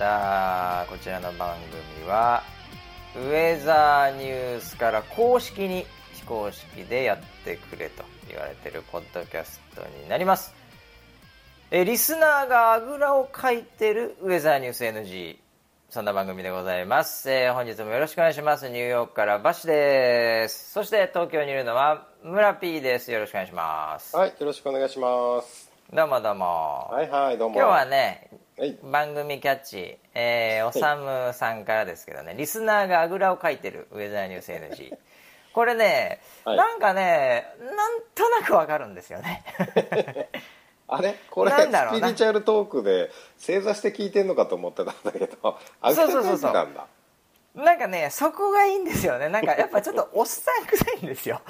た。こちらの番組はウェザーニュースから公式に非公式でやってくれと言われてるポッドキャストになります。えリスナーがあぐらをかいてるウェザーニュース NG そんな番組でございます、えー本日もよろしくお願いします。ニューヨークからバシです。そして東京にいるのは村 P です。よろしくお願いします。はい、よろしくお願いします。どうもどうも、はいはい、どうも。今日はねはい、番組キャッチ、えー、おさむさんからですけどね、リスナーがあぐらをかいてるウェザーニュース NG。これね、はいなんかね、なんとなくわかるんですよね。あれ？これ、スピリチュアルトークで正座して聞いてんのかと思ってたんだけど、あ そうそうそうそうげてたんだ。なんかね、そこがいいんですよね。なんかやっぱちょっとおっさん臭いんですよ。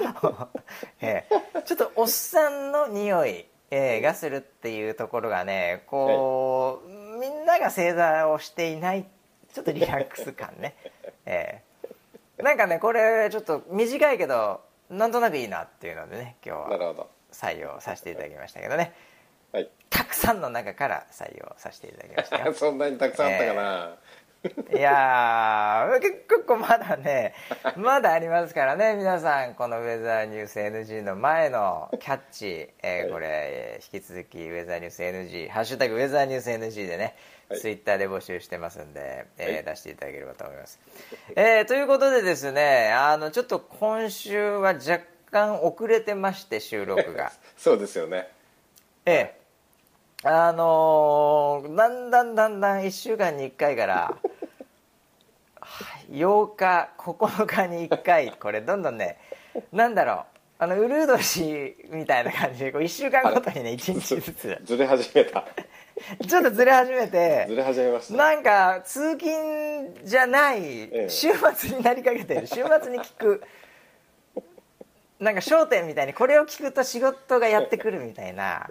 ええちょっとおっさんの匂い、えーがするっていうところがね、こう、みんなが正座をしていない、ちょっとリラックス感ね。ええなんかね、これちょっと短いけど、なんとなくいいなっていうのでね、今日は。採用させていただきましたけどね。はい。たくさんの中から採用させていただきましたよ。そんなにたくさんあったかな。いやー結構まだねまだありますからね皆さんこのウェザーニュース NG の前のキャッチ、えーこれえー引き続きウェザーニュース NG「ハッシュタグウェザーニュース NG」でね、はい。ツイッターで募集してますんで、えーはい。出していただければと思います、えーということでですねあのちょっと今週は若干遅れてまして収録が。そうですよね。ええ。あのーだんだんだんだん1週間に1回からはい8日9日に1回これどんどんねなんだろうあのウルード氏みたいな感じでこう1週間ごとにね1日ずつずれ始めた。ちょっとずれ始めずてれ始めました。なんか通勤じゃないええ週末になりかけてる 週末に聞くなんか『笑点』みたいにこれを聞くと仕事がやってくるみたいな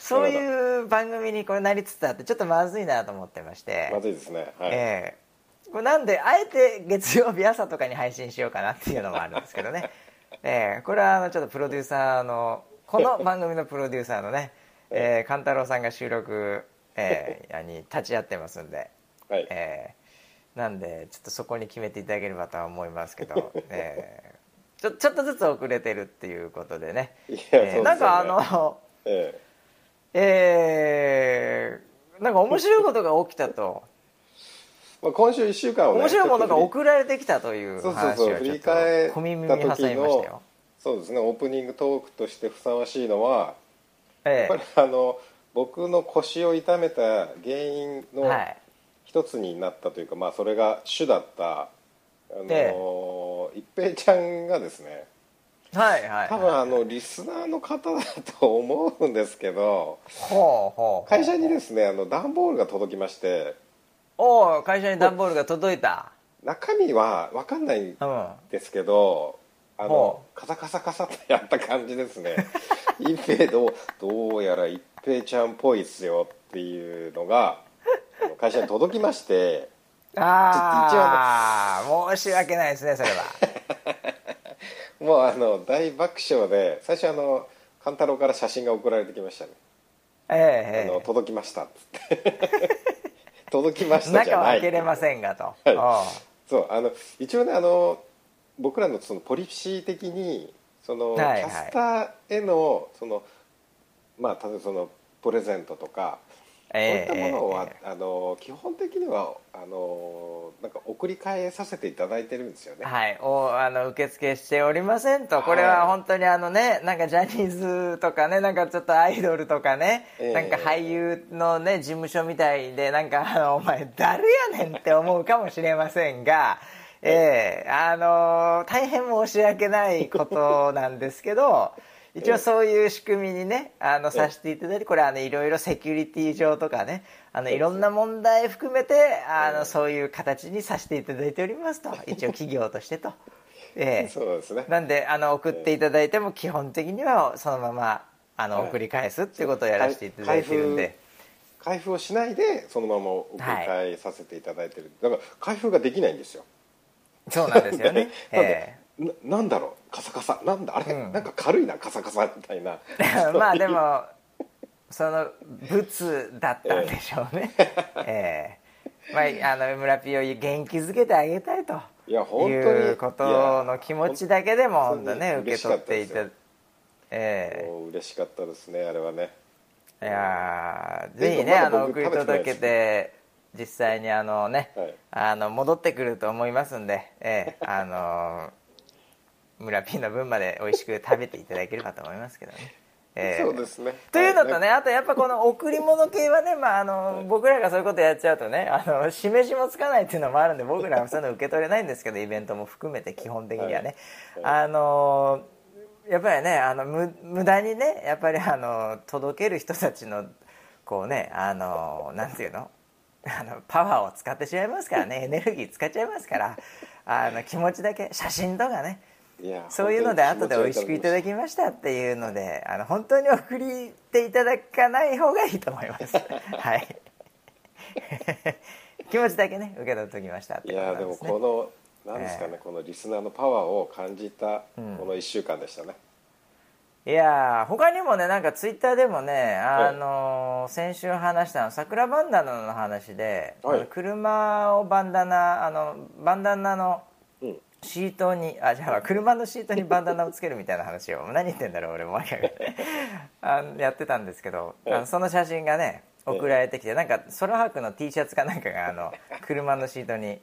そういう番組にこれなりつつあってちょっとまずいなと思ってまして、まずいですね。はい。ええこれなんであえて月曜日朝とかに配信しようかなっていうのもあるんですけどね、ええこれはあのちょっとプロデューサーのこの番組のプロデューサーのね、えー、勘太郎さんが収録、えー、に立ち会ってますんで、はい。えーなんでちょっとそこに決めていただければとは思いますけど、えーちょちょっとずつ遅れてるっていうことでね。いねえーなんかあのええ。ーなんか面白いことが起きたと。えまあ、今週1週間をね。面白いものが送られてきたというそうそう話そう振り返った挟みました時のよ。そうですね、オープニングトークとしてふさわしいのは、えやっぱりあの、僕の腰を痛めた原因のえはい一つになったというか、まあ、それが主だった、あのえ一平ちゃんがですねはいはい多分あのリスナーの方だと思うんですけどほうほう会社にですねあの段ボールが届きましておお会社に段ボールが届いた。中身は分かんないんうんですけどあのほカサカサカサとやった感じですね。一平どうどうやら一平ちゃんっぽいっすよっていうのが会社に届きまして。ああ申し訳ないですねそれは。もうあの大爆笑で最初あの勘太郎から写真が送られてきましたね。えええ。あの届きましたっつって届きまえしたじゃない。中は開けれませんがと、はい。そうあの一応ねあの僕らのそのポリシー的にその、はいはい。キャスターへのそのまあ例えばそのプレゼントとか、ええそういったものは、ええあの基本的にはあのなんか送り返させていただいてるんですよね、はい、おあの受付しておりませんと、これは本当にあのね、なんかジャニーズとかね、なんかちょっとアイドルとかね、ええ。なんか俳優のね、事務所みたいで、なんかあの、お前誰やねんって思うかもしれませんが、ええ。あの大変申し訳ないことなんですけど、一応そういう仕組みにね、あの、させていただいて、これあの、いろいろセキュリティ上とかね、あの、いろんな問題含めて、あの、そういう形にさせていただいておりますと。一応企業としてと。ええそうですね。なんで、あの、送っていただいても基本的にはそのまま、あの、はい。送り返すっていうことをやらせていただいてるんで。開封をしないでそのまま送り返させていただいてる、だから開封ができないんですよ。そうなんですよね。なんでえななんだろうカサカサ。なんだ？あれ、うん。なんか軽いなカサカサみたいな。え まあでも、その物だったんでしょうね。ええ。まあ、あの村ピを元気づけてあげたいといや本当に。いうことの気持ちだけでも本当ね受け取っていたたえ。もう嬉しかったですねあれはね。えいやぜひねあの送り届けて実際にあのね、はい。あの戻ってくると思いますんで、ええあの村ピーの分まで美味しく食べていただければと思いますけどね、ええそうですね。というのとね、はあとやっぱこの贈り物系はね、まあ、あの僕らがそういうことやっちゃうとねあの示しもつかないっていうのもあるんで僕らはそういうの受け取れないんですけどイベントも含めて基本的にはね、はい。あのやっぱりねあの無無駄にねやっぱりあの届ける人たちのこうねあのなんていうの？あのパワーを使ってしまいますからねエネルギー使っちゃいますからあの気持ちだけ写真とかねそういうので後で美味しくいただききましたっていうのであの本当に送りていただかない方がいいと思います。はい。気持ちだけね受け取っておきましたっていやでもことなんですね。このなんですかね、えこのリスナーのパワーを感じたうん。この1週間でしたね、いやー他にもねなんかツイッターでもね、あのー先週話したあの桜バンダナの話で、はい。車をバンダナあのバンダナのうんシートにあじゃあ車のシートにバンダナをつけるみたいな話を 何言ってんだろう俺もわけ あのやってたんですけど、あのその写真がね送られてきてなんかソロハクの T シャツかなんかがあの車のシートに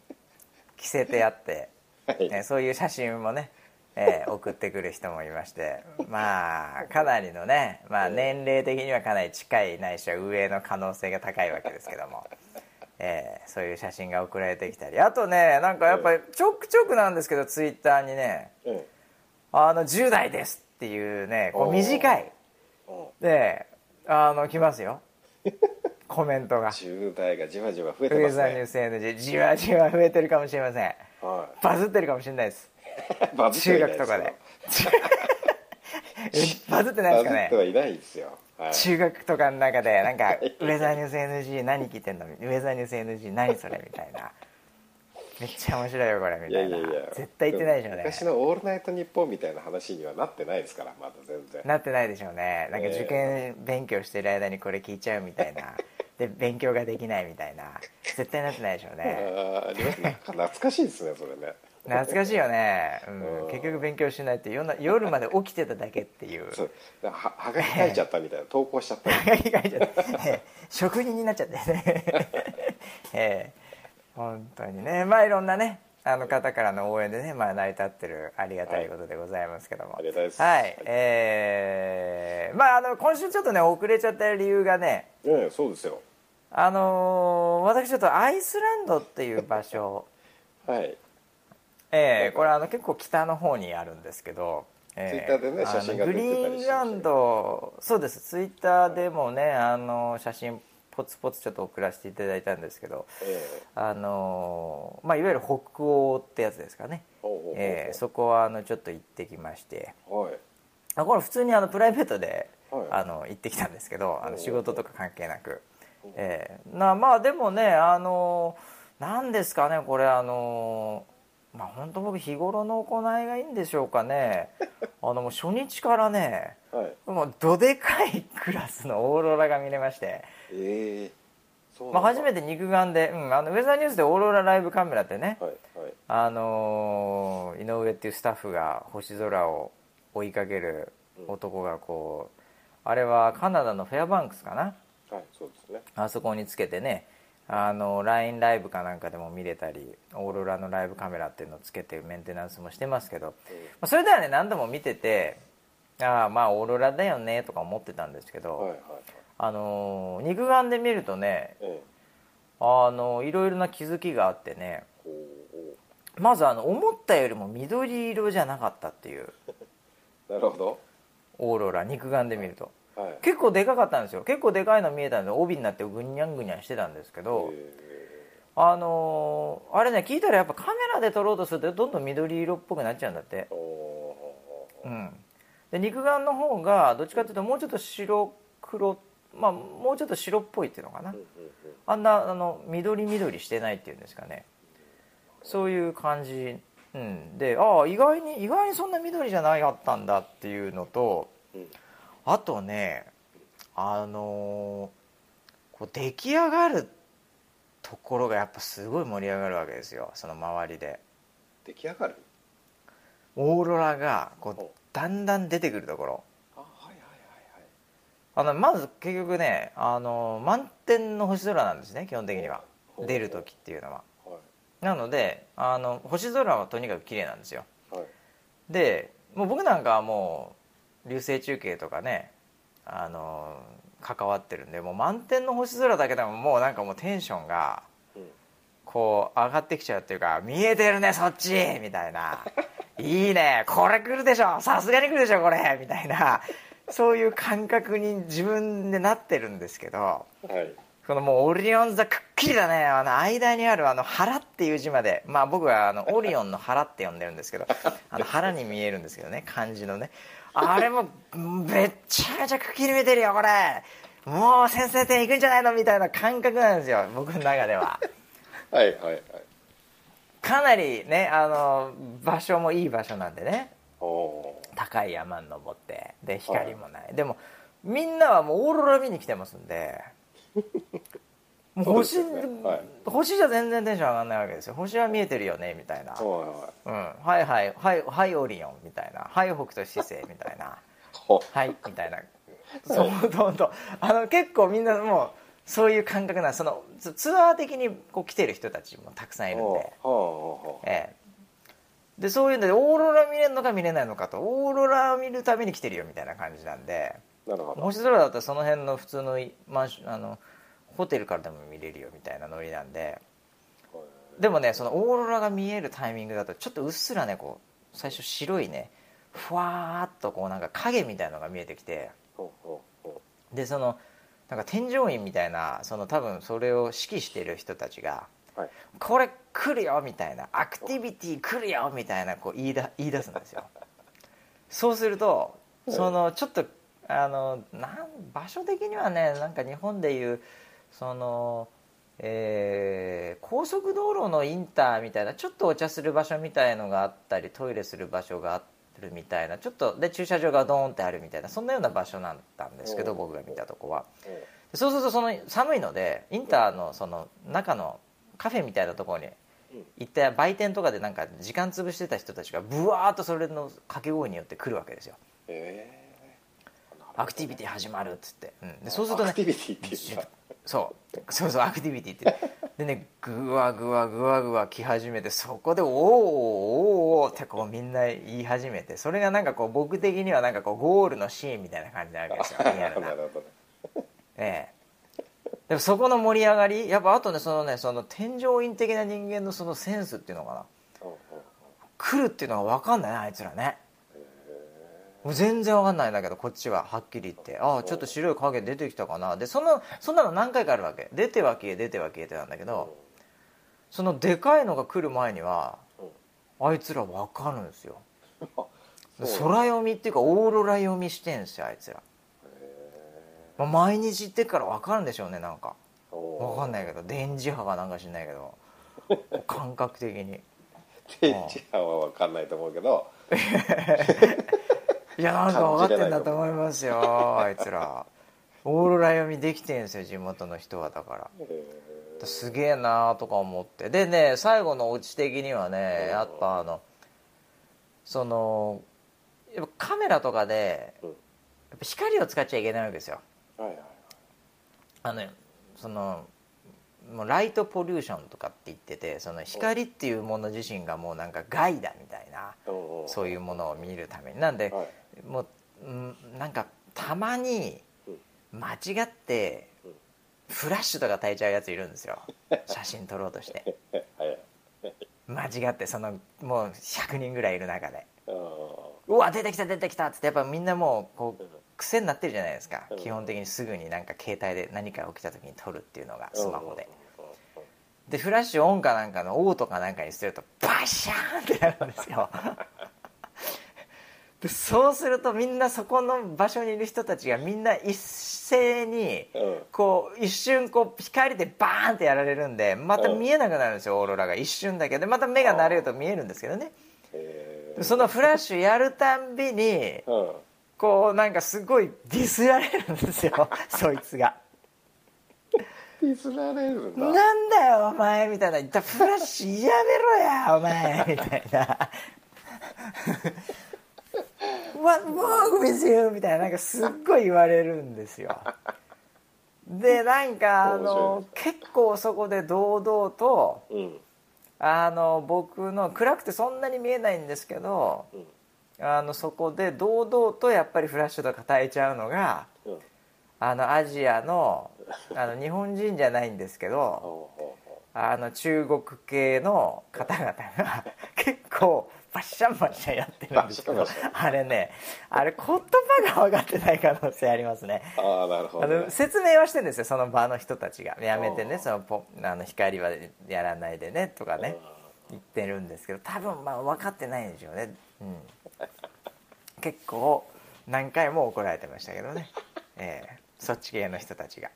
着せてあって、はい。ねそういう写真もね、えー送ってくる人もいまして まあかなりのね、まあ、年齢的にはかなり近いないしは上の可能性が高いわけですけども。えーそういう写真が送られてきたり。あとねなんかやっぱりちょくちょくなんですけどツイッターにねうん「あの10代です」っていうねこう短い。うんであの来ますよ。コメントが。10代がじわじわ増え「てますウェザーニューねス NG」じわじわ増えてるかもしれません。はバズってるかもしれないです。い バズって中学とかで。バズってないですかね。バズってはいないですよ。はい中学とかの中でなんか「ウェザーニュース NG 何聞いてんの?」ウェザーニュース NG 何それ?」みたいな「めっちゃ面白いよこれ」みいやたいな。いやいや絶対言ってないでしょうね。昔の「オールナイトニッポン」みたいな話にはなってないですからまだ全然。なってないでしょうね。なんか受験勉強してる間にこれ聞いちゃうみたいな。で勉強ができないみたいな。絶対なってないでしょうあね懐かしいですねそれね懐かしいよね、うん。うん。結局勉強しないって夜な夜まで起きてただけっていう。そう。ははがき書いちゃったみたいな。投稿しちゃった。はがき書いちゃって、ええ。職人になっちゃってね。ええ。本当にね。まあいろんなねあの方からの応援でね、まあ、成り立ってるありがたいことでございますけども、ありがたいです。はい。えーまああの今週ちょっとね遅れちゃった理由がねねそうですよ。あのー私ちょっとアイスランドっていう場所 はいええこれあの結構北の方にあるんですけど、ええ。Twitter でね写真が出てたりあのグリーンランドそうですツイッターでもねあの写真ポツポツちょっと送らせていただいたんですけどえあのまあいわゆる北欧ってやつですかね、ええそこはあのちょっと行ってきまして。えはい。あこれ普通にあのプライベートで、はい。あの行ってきたんですけどあの仕事とか関係なく。ええ。なまあでもねあのなんですかねこれあのまあ本当僕日頃の行いがいいんでしょうかね。あのもう初日からねはい。もうどでかいクラスのオーロラが見れまして、ええそうまあ、初てめて肉眼で、うん、あのウェザーニュースでオーロラライブカメラってね、はいはい。あのー井上っていうスタッフが星空を追いかける男がこうあれはカナダのフェアバンクスかな。はいそうですね。あそこにつけてねあの LINE ライブかなんかでも見れたりオーロラのライブカメラっていうのをつけてメンテナンスもしてますけど、まあそれではね何度も見ててああまあオーロラだよねとか思ってたんですけど、はいはいはい。あのー肉眼で見るとねええ。あのいろいろな気づきがあってねまずあの思ったよりも緑色じゃなかったっていうう。なるほど。オーロラ肉眼で見るとはい。結構でかかったんですよ。結構でかいの見えたんで帯になってぐにゃんぐにゃんしてたんですけど、えあのーあれね聞いたらやっぱカメラで撮ろうとするとどんどん緑色っぽくなっちゃうんだって。うん、で肉眼の方がどっちかっていうともうちょっと白黒まあもうちょっと白っぽいっていうのかな。あんなあの緑緑してないっていうんですかね。そういう感じ、うん、でああ意外に意外にそんな緑じゃなかったんだっていうのとうんあとねあのこう出来上がるところがやっぱすごい盛り上がるわけですよ。その周りで。出来上がる？オーロラがこうだんだん出てくるところ。あはいはいあのまず結局ねあの満天の星空なんですね基本的には。出る時っていうのは。はいはい。なのであの星空はとにかく綺麗なんですよ。はい。でもう僕なんかはもう流星中継とかねあの関わってるんでもう満天の星空だけでももうなんかもうテンションがうんこう上がってきちゃうっていうか見えてるねそっち！みたいな。いいね！これ来るでしょ！さすがに来るでしょこれ！みたいな。そういう感覚に自分でなってるんですけどはい。このもうオリオン座くっきりだね。あの間にあるあの腹っていう字まで。まあ僕はあのオリオンの腹って呼んでるんですけどあの腹に見えるんですけどね漢字のねあれもめっちゃめちゃくっきり見てるよこれ。もう先制点いくんじゃないのみたいな感覚なんですよ僕の中では。はいはいはい。かなりねあの場所もいい場所なんでね。高い山に登ってで光もない、でもみんなはもうオーロラ見に来てますんで もう星ね。はい。星じゃ全然テンション上がんないわけですよ。星は見えてるよねみたいな、ーはうん、はいはい。はいはいオリオンみたいな。はい北斗七星みたいな。ほはいみたいな。そう本当あの結構みんなもうそういう感覚なんそのツツアー的にこう来てる人たちもたくさんいるんで、ほええ。でそういうんでオーロラ見れるのか見れないのかとオーロラを見るために来てるよみたいな感じなんで。うなるほど。星空だったらその辺の普通のいマンションあのホテルからでも見れるよみたいなノリなんででもねそのオーロラが見えるタイミングだとちょっとうっすらねこう最初白いねふわーっとこうなんか影みたいのが見えてきてでそのなんか添乗員みたいなその多分それを指揮してる人たちがうはい「これ来るよ」みたいな「アクティビティ来るよ」みたいなこう言いだ言い出すんですよ。そうするとそのちょっとあのなん場所的にはねなんか日本でいうそのえー高速道路のインターみたいなちょっとお茶する場所みたいのがあったりトイレする場所があるみたいなちょっとで駐車場がドーンってあるみたいなそんなような場所だったんですけどうん僕が見たとこは。そうするとその寒いのでインターのその中のカフェみたいなところにうん行って売店とかでなんか時間潰してた人たちがブワーッとそれの掛け声によって来るわけですよ。えアクティビティ始まるっつって、うん、でそうするとねアクティビティって言ったそう。そうそうアクティビティって。でねグワグワグワグワ来始めてそこで「おーおーおーってこうみんな言い始めてそれがなんかこう僕的にはなんかこうゴールのシーンみたいな感じなわけですよ リアルな。なるほど。ねええ。でもそこの盛り上がりやっぱあとねそのねその添乗員的な人間のそのセンスっていうのかな。来るっていうのが分かんないなあいつらね全然分かんないんだけどこっちははっきり言って。ああちょっと白い影出てきたかな。でそのそんなの何回かあるわけ。出ては消え出ては消えてなんだけどそのでかいのが来る前にはあいつら分かるんですよ。空読みっていうかオーロラ読みしてんすよあいつら、まあ、毎日行ってっから分かるんでしょうねなんか。分かんいないけど電磁波かなんか知んないけど。感覚的に。電磁波は分かんないと思うけど いやなんか分かってんだと思いますよあいつら。オーロラ読みできてんすよ地元の人はだから。えすげえなとか思って。でね最後のオチ的にはねやっぱあのそのやっぱカメラとかでうん。やっぱ光を使っちゃいけないわけですよ。ーはいはい。あのそのもうライトポリューションとかって言っててその光っていうもの自身がもうなんか害だみたいなそういうものを見るために。なんではいもううんなんかたまに間違ってうん。フラッシュとか焚いちゃうやついるんですよ。写真撮ろうとして。はい。間違ってそのもう100人ぐらいいる中で。うわ出てきた出てきたっつってやっぱみんなもうこううん。癖になってるじゃないですか。うん。基本的にすぐになんか携帯で何か起きた時に撮るっていうのがスマホで。でフラッシュオンかなんかのオーとかなんかにするとバシャーンってなるんですよでそうするとみんなそこの場所にいる人たちがみんな一斉にうん。こう一瞬こう光でバーンってやられるんでまた見えなくなるんですよオーロラが。一瞬だけでまた目が慣れると見えるんですけどね。そのフラッシュやるたんびにこうなんかすごいディスられるんですよ そいつが。ディスられるんだ。なんだよお前みたいな「フラッシュやめろやお前」みたいな「What wrong with you?」みたいななんかすっごい言われるんですよ。でなんかあの結構そこで堂々とうん。あの僕の暗くてそんなに見えないんですけどうん。あのそこで堂々とやっぱりフラッシュとか焚いちゃうのがうん。あのアジアのあの日本人じゃないんですけど あの中国系の方々が結構バッシャンバッシャンやってるんですけどあれねあれ言葉が分かってない可能性ありますね。うああなるほあどね。の説明はしてるんですよその場の人たちが。やめてねそのポあの光はやらないでねとかね言ってるんですけど多分まあ分かってないんでしょうね、うん、結構何回も怒られてましたけどね、えーそっち系の人たちが、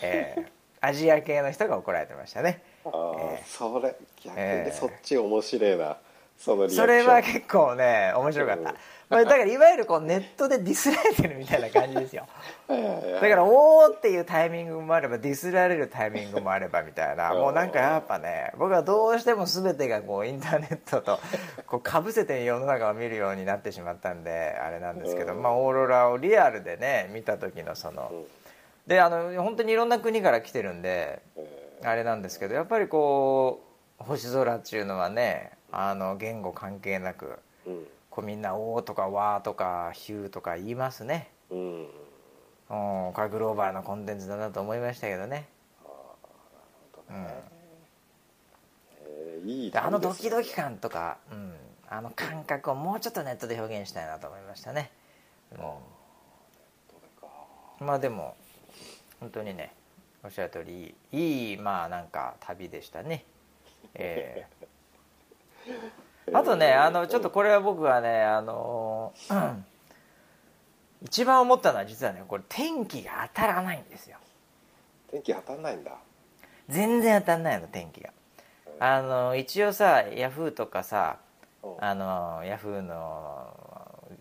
えーアジア系の人が怒られてましたね。ああ、ええ。それ逆ええ。にそっち面白いなそのリアクション。それは結構ね面白かった、うん。まあ、だからいわゆるこうネットでディスられてるみたいな感じですよ。だから「おー」っていうタイミングもあればディスられるタイミングもあればみたいなもうなんかやっぱね僕はどうしても全てがこうインターネットとこうかぶせて世の中を見るようになってしまったんであれなんですけど、うん。まあ、オーロラをリアルでね見た時のそのうん。であの本当にいろんな国から来てるんでえあれなんですけどやっぱりこう星空っていうのはねあの言語関係なくえうん。こうみんな「おー」とか「わー」とか「ヒュー」とか言いますね。うん。うん、これはグローバルなコンテンツだなと思いましたけどね。うん。ええいいであのドキドキ感とか、うん、あの感覚をもうちょっとネットで表現したいなと思いましたね。うん、まあでも本当にねおっしゃる通りいいいいまあなんか旅でしたね。えー あとねあのちょっとこれは僕はねあの、うん。一番思ったのは実はねこれ天気が当たらないんですよ。天気当たんないんだ。全然当たんないの天気が。あの一応さヤフーとかさうん。あのヤフーの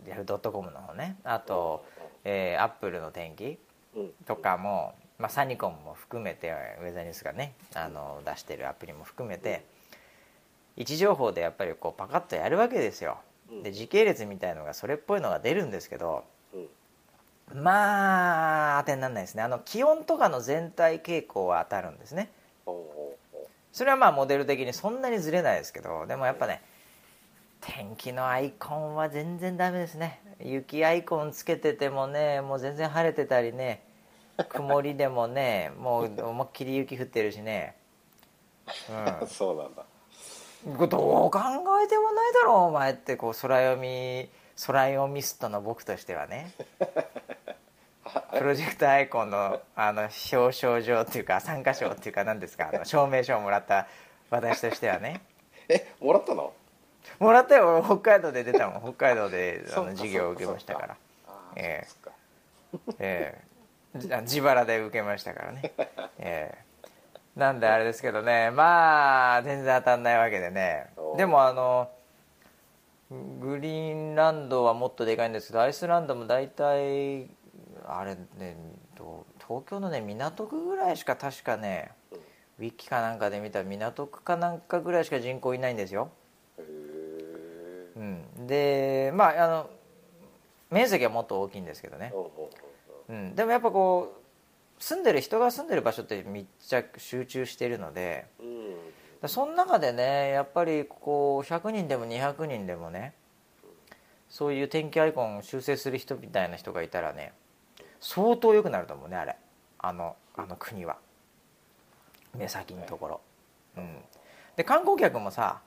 ヤフー .com の方ねあと、えーアップルの天気うん。とかも、まあ、サニコンも含めてウェザーニュースがねあの出してるアプリも含めて位置情報でやっぱりこうパカッとやるわけですよ。で時系列みたいのがそれっぽいのが出るんですけどうん。まあ当てにならないですね。あの気温とかの全体傾向は当たるんですね。それはまあモデル的にそんなにずれないですけどでもやっぱね天気のアイコンは全然ダメですね。雪アイコンつけててもねもう全然晴れてたりね曇りでもねもう思いっきり雪降ってるしね。そうなんだ。うんこれどう考えてもないだろうお前ってこう空読み空読みストの僕としてはね。プロジェクトアイコンのあの表彰状っていうか参加賞っていうか何ですかあの証明書をもらった私としてはね。えもらったの？もらったよ。北海道で出たもん。北海道であの授業を受けましたから。ええ。ええ。じ自腹で受けましたからね。ええなんであれですけどね。まあ全然当たんないわけでね。おでもあのグリーンランドはもっとでかいんですけどアイスランドも大体あれねと東京のね港区ぐらいしか確かねウィキかなんかで見たら港区かなんかぐらいしか人口いないんですよ。うん、でまああの面積はもっと大きいんですけどね。うん、でもやっぱこう住んでる人が住んでる場所って密着集中しているのでおううん。その中でねやっぱりこう100人でも200人でもねそういう天気アイコンを修正する人みたいな人がいたらね相当良くなると思うねあれ。あのあの国は。目先のところ、うん、で観光客もさ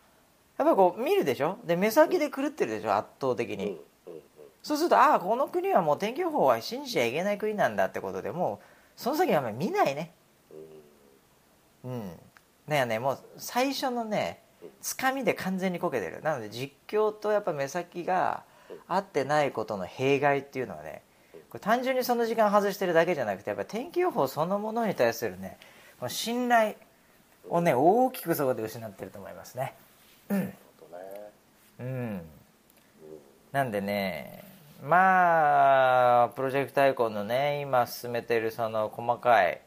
やっぱこう見るでしょ？で目先で狂ってるでしょ？圧倒的に、そうするとああこの国はもう天気予報は信じちゃいけない国なんだってことでもうその先はあんまり見ないね。うん。うん。だよね。もう最初のねつかみで完全にこけてる。なので実況とやっぱ目先が合ってないことの弊害っていうのはねこれ単純にその時間外してるだけじゃなくてやっぱ天気予報そのものに対するねこの信頼をね大きくそこで失ってると思いますね。うん。なんでねまあプロジェクトアイコンのね今進めてるその細かい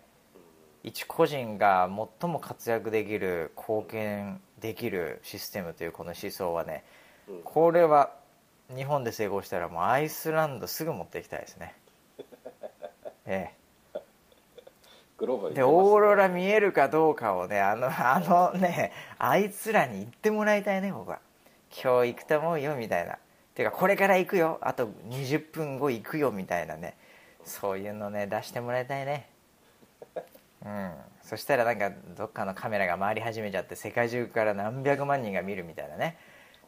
一個人が最も活躍できる貢献できるシステムというこの思想はねうん。これは日本で成功したらもうアイスランドすぐ持っていきたいですね。ええ。でオーロラ見えるかどうかをねあのあのねあいつらに言ってもらいたいね僕は。今日行くと思うよみたいなていうかこれから行くよ。あと20分後行くよみたいなね。そういうのね出してもらいたいね。うん。そしたらなんかどっかのカメラが回り始めちゃって世界中から何百万人が見るみたいなね。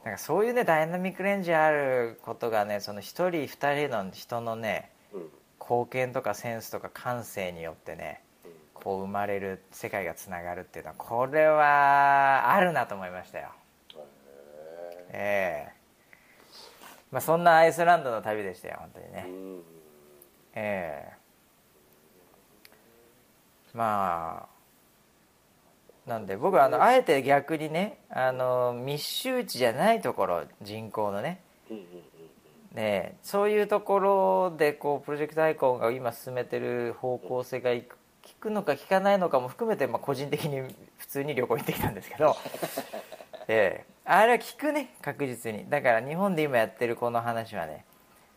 なんかそういうねダイナミックレンジあることがねその1人2人の人のねうん。貢献とかセンスとか感性によってねうん。こう生まれる世界がつながるっていうのはこれはあるなと思いましたよ。へええまあそんなアイスランドの旅でしたよ本当にね。ええ。まあなんで僕はあのあえて逆にねあの密集地じゃないところ人口のね。ねそういうところでこうプロジェクトアイコンが今進めてる方向性がいく効くのか効かないのかも含めて、まあ、個人的に普通に旅行行ってきたんですけど、ええあれは効くね確実に。だから日本で今やってるこの話はね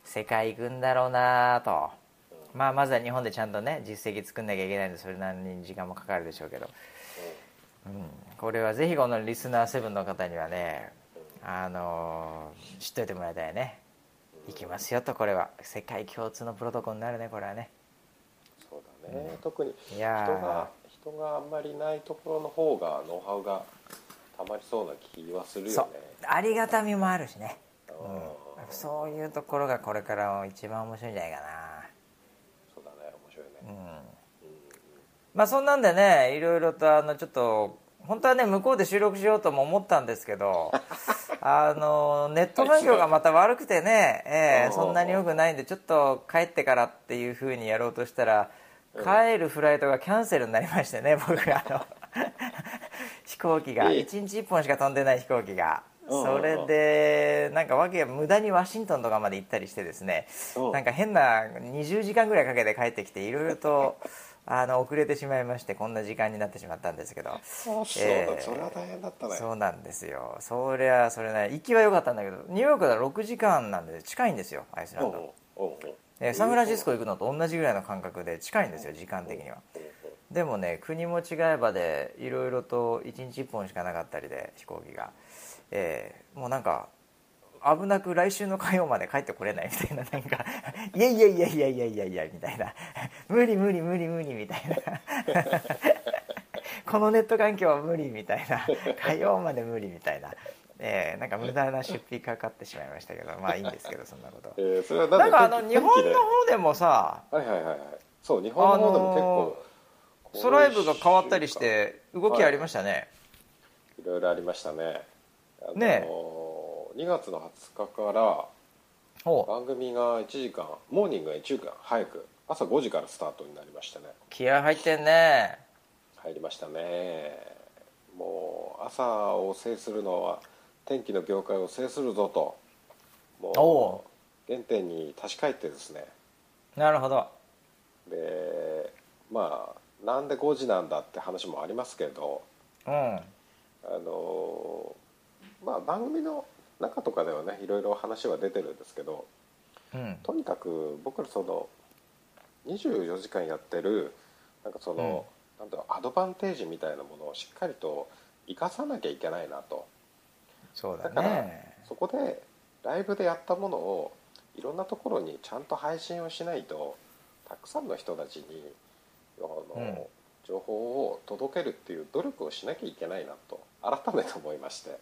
世界行くんだろうなと、まあ、まずは日本でちゃんとね実績作んなきゃいけないんでそれなりに時間もかかるでしょうけど、うん、これはぜひこのリスナー7の方にはねあのー知っといてもらいたいね。行きますよとこれは。世界共通のプロトコルになるねこれはね。そうだね、特にい人が人があんまりいないところの方がノウハウがたまりそうな気はするそう。よねありがたみもあるしね、うん。うん、そういうところがこれから一番面白いんじゃないかそうだね面白いね、なうん。うんまあそんなんでねいろいろとあのちょっと本当はね向こうで収録しようとも思ったんですけど あのネット環境がまた悪くてね、ええそんなに良くないんでちょっと帰ってからっていうふうにやろうとしたら帰るフライトがキャンセルになりましてね僕あの 飛行機が。ええ。1日1本しか飛んでない飛行機が。うんそれでなんかわけ無駄にワシントンとかまで行ったりしてですね。うん。なんか変な20時間ぐらいかけて帰ってきていろいろと あの遅れてしまいましてこんな時間になってしまったんですけど。あそう。だ、ええ。それは大変だったね。そうなんですよ。そりゃそれね行きは良かったんだけどニューヨークだ6時間なんで近いんですよアイスランド、えーサンフランシスコ行くのと同じぐらいの感覚で近いんですよ時間的にはでもね国も違えばでいろいろと1日1本しかなかったりで飛行機が、えーもうなんか危なく来週の火曜まで帰ってこれないみたいな なんか「いやいやいやいやいやいやいや」みたいな「無理無理無理無理」みたいな。このネット環境は無理みたいな。火曜まで無理みたいな、えーなんか無駄な出費かかってしまいましたけどまあいいんですけどそんなこと。えーそれはなんかあの日本の方でもさはいはいはいはい。そう日本の方でも結構、ストライブが変わったりして動きありましたね、い。ろいろありましたね。あのーね2月の20日から番組が1時間モーニングが1時間早く朝5時からスタートになりましたね。気合入ってんね。入りましたね。もう朝を制するのは天気の業界を制するぞと。おもう。原点に立ち返ってですね。なるほど。でまあなんで5時なんだって話もありますけどうんあのまあ番組の中とかではねいろいろ話は出てるんですけどうん。とにかく僕らその24時間やってるなんかその、なんだろうアドバンテージみたいなものをしっかりと生かさなきゃいけないなと。そうだだからねそこでライブでやったものをいろんなところにちゃんと配信をしないとたくさんの人たちにあの、うん。情報を届けるっていう努力をしなきゃいけないなと改めて思いまして。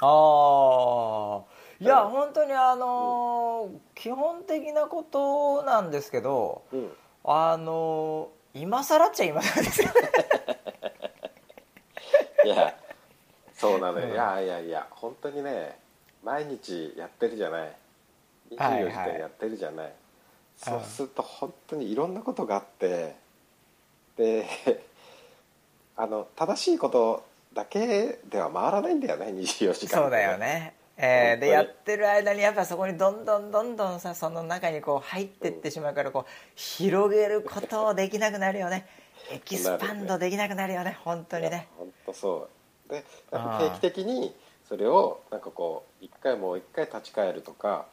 ああいやうん。本当にあのー基本的なことなんですけどうん。あのー今更っちゃ今更ですよね。いやそうなのよ、うん。いやいやいや本当にね毎日やってるじゃない。24時間やってるじゃない、そうすると本当にいろんなことがあってで あの正しいことだけでは回らないんだよね24時間。そうだよね。ええー、でやってる間にやっぱそこにどんどんどんどんさその中にこう入ってってしまうからこう広げることできなくなるよね。エキスパンドできなくなるよね。本当にね。本当そう。で定期的にそれをなんかこう一回もう一回立ち返るとか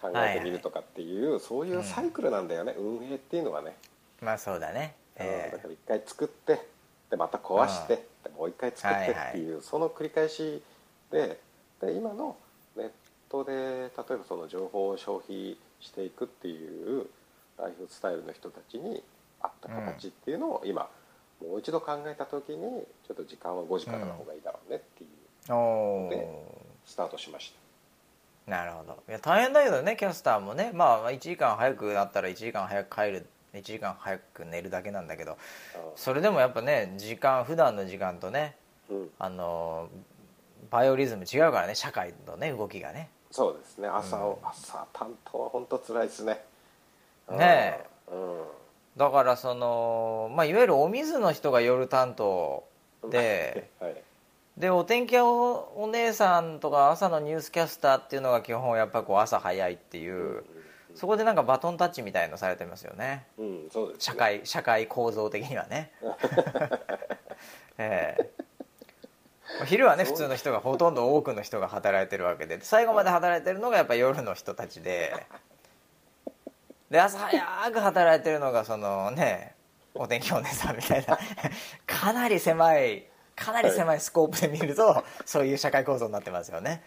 考えてみるとかっていう、はいはい、そうい。うサイクルなんだよね、うん、運営っていうのはね。まあそうだね、えー、だから一回作ってでまた壊してでもう一回作ってっていう、はい。はい、その繰り返しでで今のネットで例えばその情報を消費していくっていうライフスタイルの人たちに合った形っていうのを今、もう一度考えた時にちょっと時間は5時からの方がいいだろうねっていう。のでスタートしました。なるほど。いや大変だけどねキャスターもね。まあ1時間早くなったら1時間早く帰る1時間早く寝るだけなんだけどそれでもやっぱね時間普段の時間とね、うん、あのバイオリズム違うからね社会のね動きがね。そうですね。朝を、うん、朝担当は本当つらいですね。ねえ、うん、だからその、まあ、いわゆるお水の人が夜担当で、はい、でお天気おお姉さんとか朝のニュースキャスターっていうのが基本やっぱこう朝早いっていう、うんそこでなんかバトンタッチみたいのされてますよね,、うんそうです、ね、社会社会構造的にはね。ええ。昼はね普通の人がほとんど多くの人が働いてるわけで。最後まで働いてるのがやっぱ夜の人たちで。で朝早く働いてるのがそのねお天気お姉さんみたいな。かなり狭いかなり狭いスコープで見るとそういう社会構造になってますよね。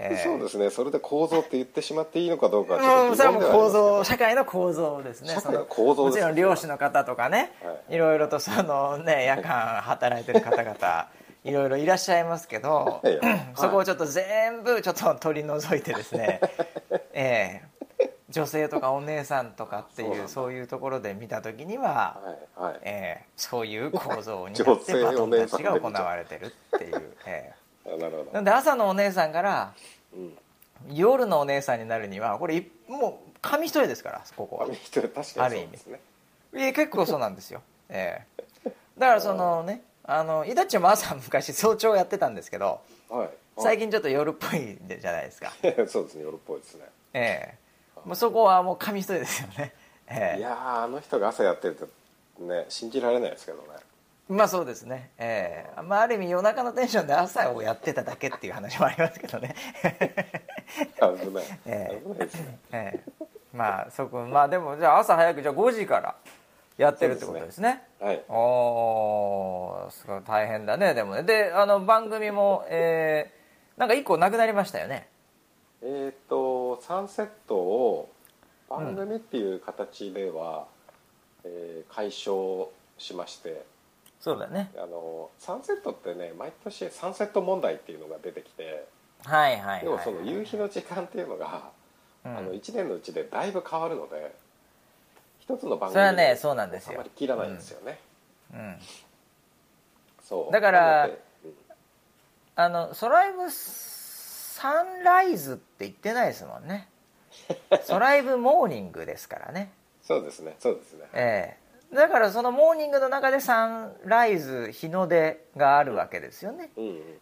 えー、そうですね。それで構造って言ってしまっていいのかどうかはちょっとそれはもう構造社会の構造ですね。社会の構造もちろん漁師の方とかね、はい、いろいろとそのね 夜間働いてる方々いろいろいらっしゃいますけど、はい、そこをちょっと全部ちょっと取り除いてですね、えー、女性とかお姉さんとかっていうそういうところで見た時には、はいはい、えー、そういう構造になってバトンタッチが行われてるっていう。えーなるほど。なんで朝のお姉さんから、うん、夜のお姉さんになるにはこれもう紙一重ですからここは。紙一重確かにある意味。ですねえ結構そうなんですよ、えー、だからそのねあのイダッチも朝昔早朝やってたんですけど、はい、最近ちょっと夜っぽいじゃないですか。そうですね夜っぽいですね。ええ。ー、もうそこはもう紙一重ですよね、えー、いやあの人が朝やってるとね信じられないですけどねまあそうですね、えーまあ、ある意味夜中のテンションで朝をやってただけっていう話もありますけどね。危ない、えー、危ないですね、えー、まあそこまあでもじゃあ朝早くじゃあ5時からやってるってことですね。すね。はい。おすごい大変だねでもね。であの番組もえー、なんか1個なくなりましたよね。えっ、ー、とサンセットを番組っていう形では、うん、えー、解消しましてそうだね。あのサンセットってね毎年サンセット問題っていうのが出てきてはいはいはい、はい、でもその夕日の時間っていうのが、うん、あの1年のうちでだいぶ変わるので一つの番組それはねそうなんですよ。あまり切らないんですよね、うん、うん、そう。だから、うん、あのソライブサンライズって言ってないですもんね。ソライブモーニングですからね。そうですねそうですね。ええだからそのモーニングの中でサンライズ日の出があるわけですよね、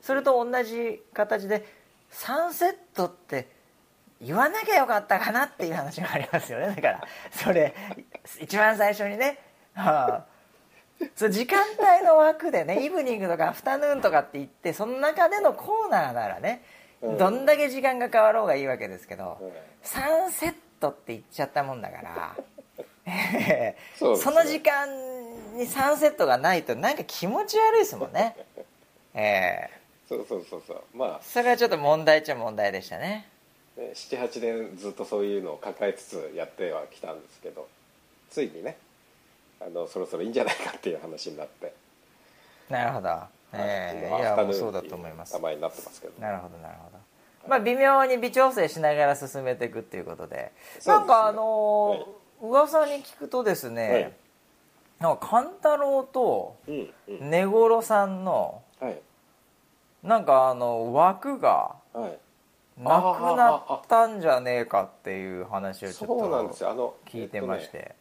それと同じ形でサンセットって言わなきゃよかったかなっていう話がありますよね。だからそれ一番最初にね、はあ、そ時間帯の枠でねイブニングとかアフタヌーンとかって言ってその中でのコーナーならねどんだけ時間が変わろうがいいわけですけど、サンセットって言っちゃったもんだからそその時間にサンセットがないとなんか気持ち悪いですもんね。ええ。ー、そうそうそうそう。まあ。それはちょっと問題っちゃ問題でしたね。78年ずっとそういうのを抱えつつやってはきたんですけどついにねあのそろそろいいんじゃないかっていう話になって。なるほど。ええ。ー、いやもうそうだと思います。名前になってますけど。なるほどなるほど。まあ微妙に微調整しながら進めていくっていうことで、ね、なんかあのーはい噂に聞くとですね、はい、なんか勘太郎と根頃さんの、はい、なんかあの枠がなくなったんじゃねえかっていう話をちょっと聞いてまして。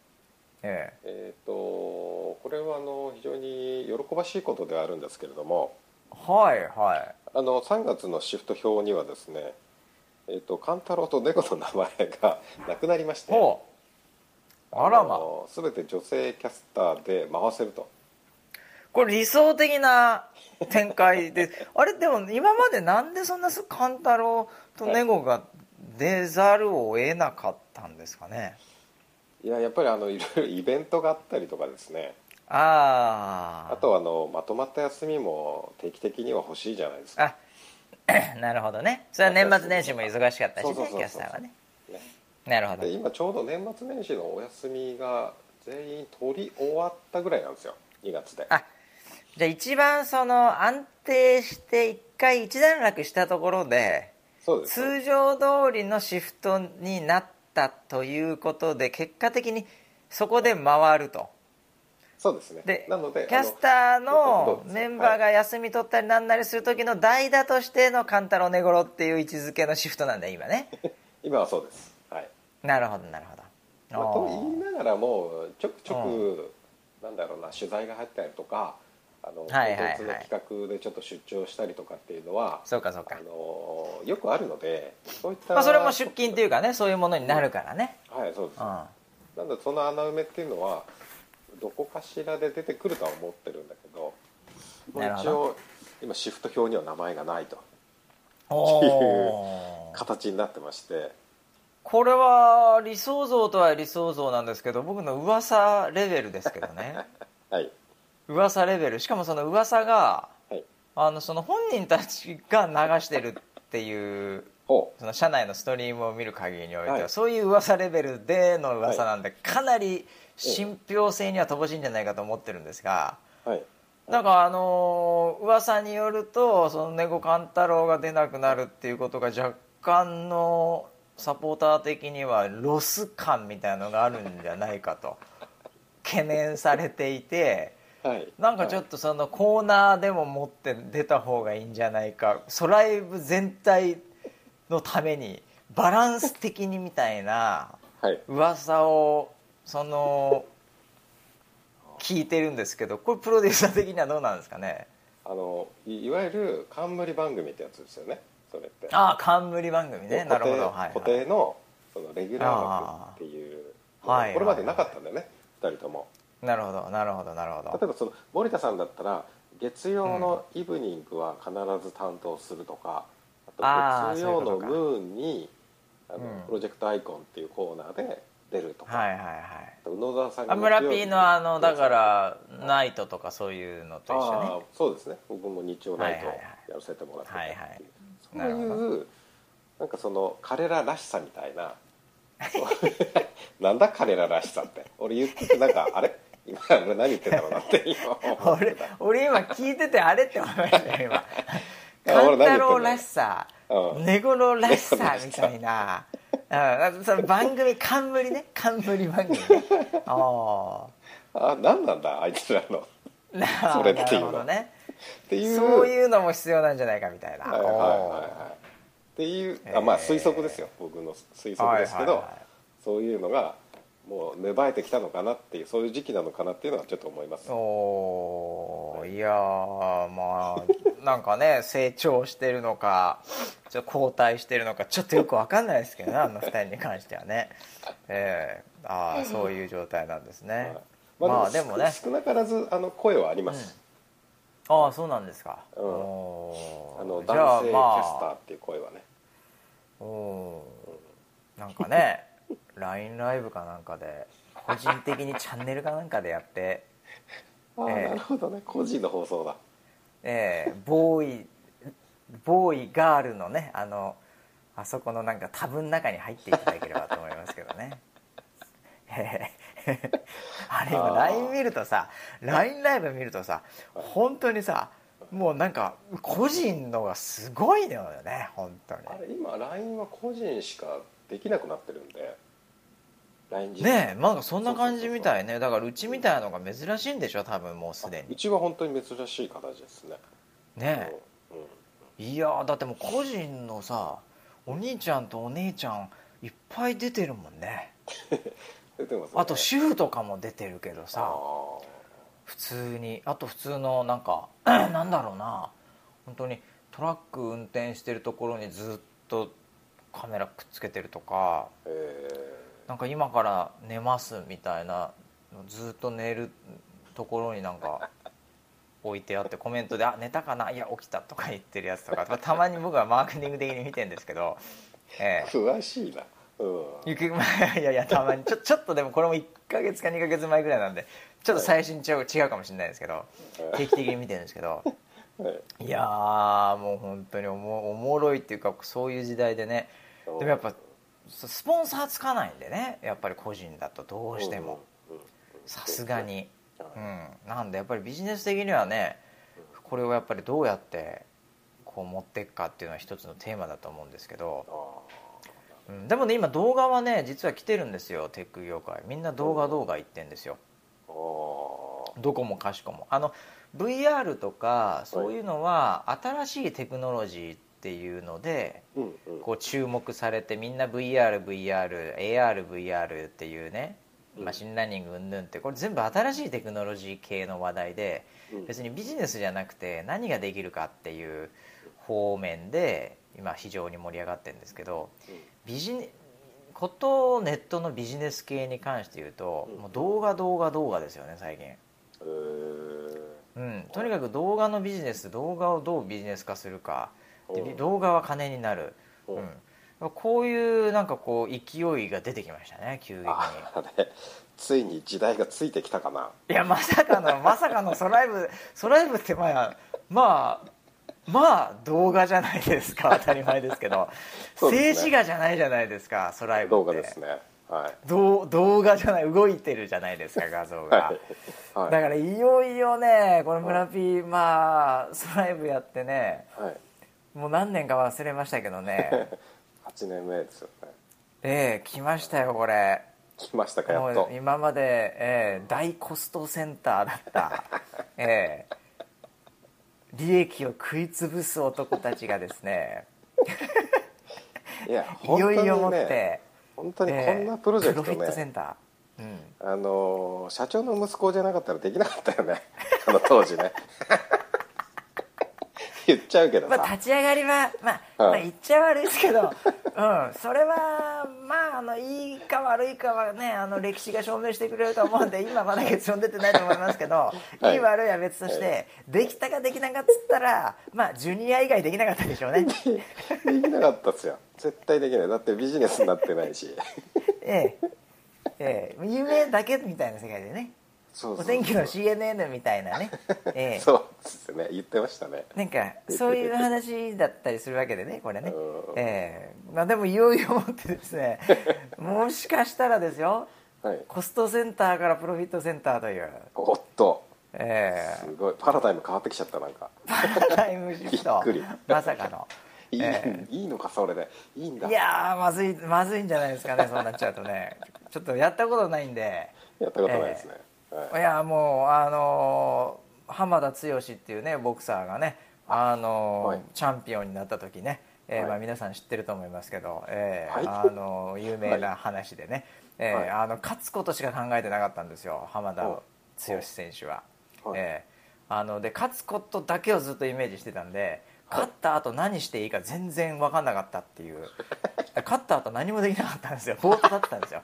ええー、とこれはあの非常に喜ばしいことではあるんですけれどもはいはい。あの3月のシフト表にはですね、えー、と勘太郎と猫の名前がなくなりましてあらま。の全て女性キャスターで回せると。これ理想的な展開で。あれでも今までなんでそんな勘太郎と猫が出ざるを得なかったんですかね。いややっぱりあのいろいろ イベントがあったりとかですね。あああとはあのまとまった休みも定期的には欲しいじゃないですか。あ なるほどね。それは年末年始も忙しかったしねキャスターはねねなるほど。で今ちょうど年末年始のお休みが全員取り終わったぐらいなんですよ。2月で。あじゃあ一番その安定して一回一段落したところでそうです。通常通りのシフトになったということで結果的にそこで回ると。そうですね。でなのでキャスターのメンバーが休み取ったりなんなりする時の代打としての勘太郎寝頃っていう位置づけのシフトなんだ今ね。今はそうです。はいなるほどなるほど。まあ、と言いながらもちょくちょくなんだろうな取材が入ったりとかあのはいはいはい。テンツの企画でちょっと出張したりとかっていうのはそうかそうか。あのよくあるのでそういったまあそれも出勤というかねそういうものになるからね。はいそうです。うん。なんでその穴埋めっていうのはどこかしらで出てくるとは思ってるんだけどもうなるほど。一応今シフト表には名前がないと。おー。形になってましてこれは理想像とは理想像なんですけど僕の噂レベルですけどね。はい。噂レベル。しかもその噂がはい。あのその本人たちが流してるっていうほその社内のストリームを見る限りにおいては、はい。そういう噂レベルでの噂なんで、かなり信憑性には乏しいんじゃないかと思ってるんですが、うはい。なんかあのー噂によるとその猫勘太郎が出なくなるっていうことが若干のサポーター的にはロス感みたいなのがあるんじゃないかと。懸念されていてはい。なんかちょっとそのコーナーでも持って出た方がいいんじゃないか。ソライブ全体のためにバランス的にみたいなはい。噂をその聞いてるんですけどこれプロデューサー的にはどうなんですかね？あのいいわゆる冠番組ってやつですよねそれって。ああ冠番組ね。なるほど、はいはい、固定のそのレギュラー枠っていう。はいこれまでなかったんだよね。2人とも。なるほど。なるほど。なるほど。例えばその森田さんだったら月曜のイブニングは必ず担当するとか、あーあと月曜のムーンにあの、うん。プロジェクトアイコンっていうコーナーで出るとか、はいはいはい宇野沢さんアムラピーのあのだからナイトとかそういうのと一緒あねーそうですね。僕も日曜ナイトはいはいはい。やらせてもらってたはいはいそうなるほいうなんかその彼ららしさみたいな。なんだ彼ららしさって。俺言っててなんかあれ？今俺何言ってんだろうなって今 俺俺今聞いててあれって思いましたよ今 や勘太郎らしさうん。寝頃らしさみたいな。うんその番組冠ね。冠番組ね。ああ何なんだあいつらの。それっていうの。なるほどねっていう。そういうのも必要なんじゃないかみたいな。はいはいはいはい。っていうあまあ推測ですよ。僕の推測ですけど、はいはいはい。そういうのがもう芽生えてきたのかなっていうそういう時期なのかなっていうのはちょっと思います。おー。いやーまあなんかね 成長してるのかちょっと後退してるのかちょっとよく分かんないですけどねあの二人に関してはね。ええああそういう状態なんですね、はい。まあでもね。少少なからずあの声はあります、ああそうなんですか、うん。おー。あの男性キまャスターあ。っていう声はね、おー。なんかね LINE ライブかなんかで個人的にチャンネルかなんかでやって。ああ、ええ。なるほどね。個人の放送だ。ええボーイボーイガールのねあのあそこのなんかタブの中に入っていただければと思いますけどね。ええあれ今 LINE 見るとさ LINE ライブ見るとさ本当にさもうなんか個人のがすごいのよね本当に。あれ今 LINE は個人しかできなくなってるんで。LINE ねえなんかそんな感じみたいね。だからうちみたいなのが珍しいんでしょ多分もうすでに。うちは本当に珍しい形ですね。ねうんうん。えいやーだってもう個人のさお兄ちゃんとお姉ちゃんいっぱい出てるもんね 出てますね。あと主婦とかも出てるけどあさー。普通に。あと普通のなんか なんだろうな。本当にトラック運転してるところにずっとカメラくっつけてるとか。えなんか今から寝ますみたいなずっと寝るところになんか置いてあってコメントで「あ寝たかな？いや起きた」とか言ってるやつとか。たまに僕はマーケティング的に見てるんですけど、えー、詳しいなうん。ゆく いやいやたまにちょ ちょっとでもこれも1か月か2か月前ぐらいなんでちょっと最新違う違うかもしれないですけど定期的に見てるんですけど。い。やーもう本当におもおもろいっていうかそういう時代でね。でもやっぱスポンサーつかないんでね。やっぱり個人だとどうしても。さすがに、うん、なんでやっぱりビジネス的にはねこれをやっぱりどうやってこう持っていくかっていうのは一つのテーマだと思うんですけど、うん、でもね今動画はね実は来てるんですよテック業界。みんな動画動画言ってんですよ。どこもかしこも。あの VR とかそういうのは新しいテクノロジーっていうのでこう注目されてみんな VR VR AR VR っていうねマシンラーニングうんぬんってこれ全部新しいテクノロジー系の話題で別にビジネスじゃなくて何ができるかっていう方面で今非常に盛り上がってるんですけどビジネことネットのビジネス系に関して言うともう動画動画動画ですよね最近。うん、とにかく動画のビジネス動画をどうビジネス化するか。で動画は金になる、うん、こういうなんかこう勢いが出てきましたね急激に。ついに時代がついてきたかな。いやまさかのまさかの ソライブソライブってまあまあまあ動画じゃないですか。当たり前ですけど。静止画じゃないじゃないですかソライブって。動画ですね。はい、動画じゃない動いてるじゃないですか画像が、はい、だからいよいよねこれ村ピー、まあスライブやってね、はい、もう何年か忘れましたけどね。8年目ですよね。ええ来ましたよこれ。来ましたかやっと。今まで、えー、大コストセンターだった。ええ利益を食い潰す男たちがですねいやいよいよもって本当にこんなプロジェクトね、えー、センター。うん、あの社長の息子じゃなかったらできなかったよね。あの当時ね言っちゃうけどまあ、立ち上がりは、まあ、まあ言っちゃ悪いですけど、うん、それはまああのいいか悪いかはねあの歴史が証明してくれると思うんで今まだ結論出てないと思いますけど、はい、いい悪いは別として、できたかできなかったらまあジュニア以外できなかったでしょうね。できなかったですよ。絶対できない。だってビジネスになってないし。ええ。ええ。夢だけみたいな世界でねお天気の CNN みたいなね、えー、そうですね。言ってましたね。なんかそういう話だったりするわけでねこれね、えーまあ、でもいよいよもってですね もしかしたらですよ、はい、コストセンターからプロフィットセンターという。おっと。えー、すごい。パラダイム変わってきちゃったなんか。パラダイムシフト。まさかの。いいえー、いいのかそれで。いいんだ。いやまずいまずいんじゃないですかねそうなっちゃうとね。ちょっとやったことないんで。やったことないですね、えーい。やもうあの浜田剛っていうねボクサーがねあの、はい、チャンピオンになった時ね、えー、はい、まあ、皆さん知ってると思いますけど、えー、はい、あの有名な話でね、はい、えー、あの勝つことしか考えてなかったんですよ浜田剛選手は。えー、あので勝つことだけをずっとイメージしてたんで勝った後何していいか全然分かんなかったっていう。勝った後何もできなかったんですよ。ぼーっとだったんですよ。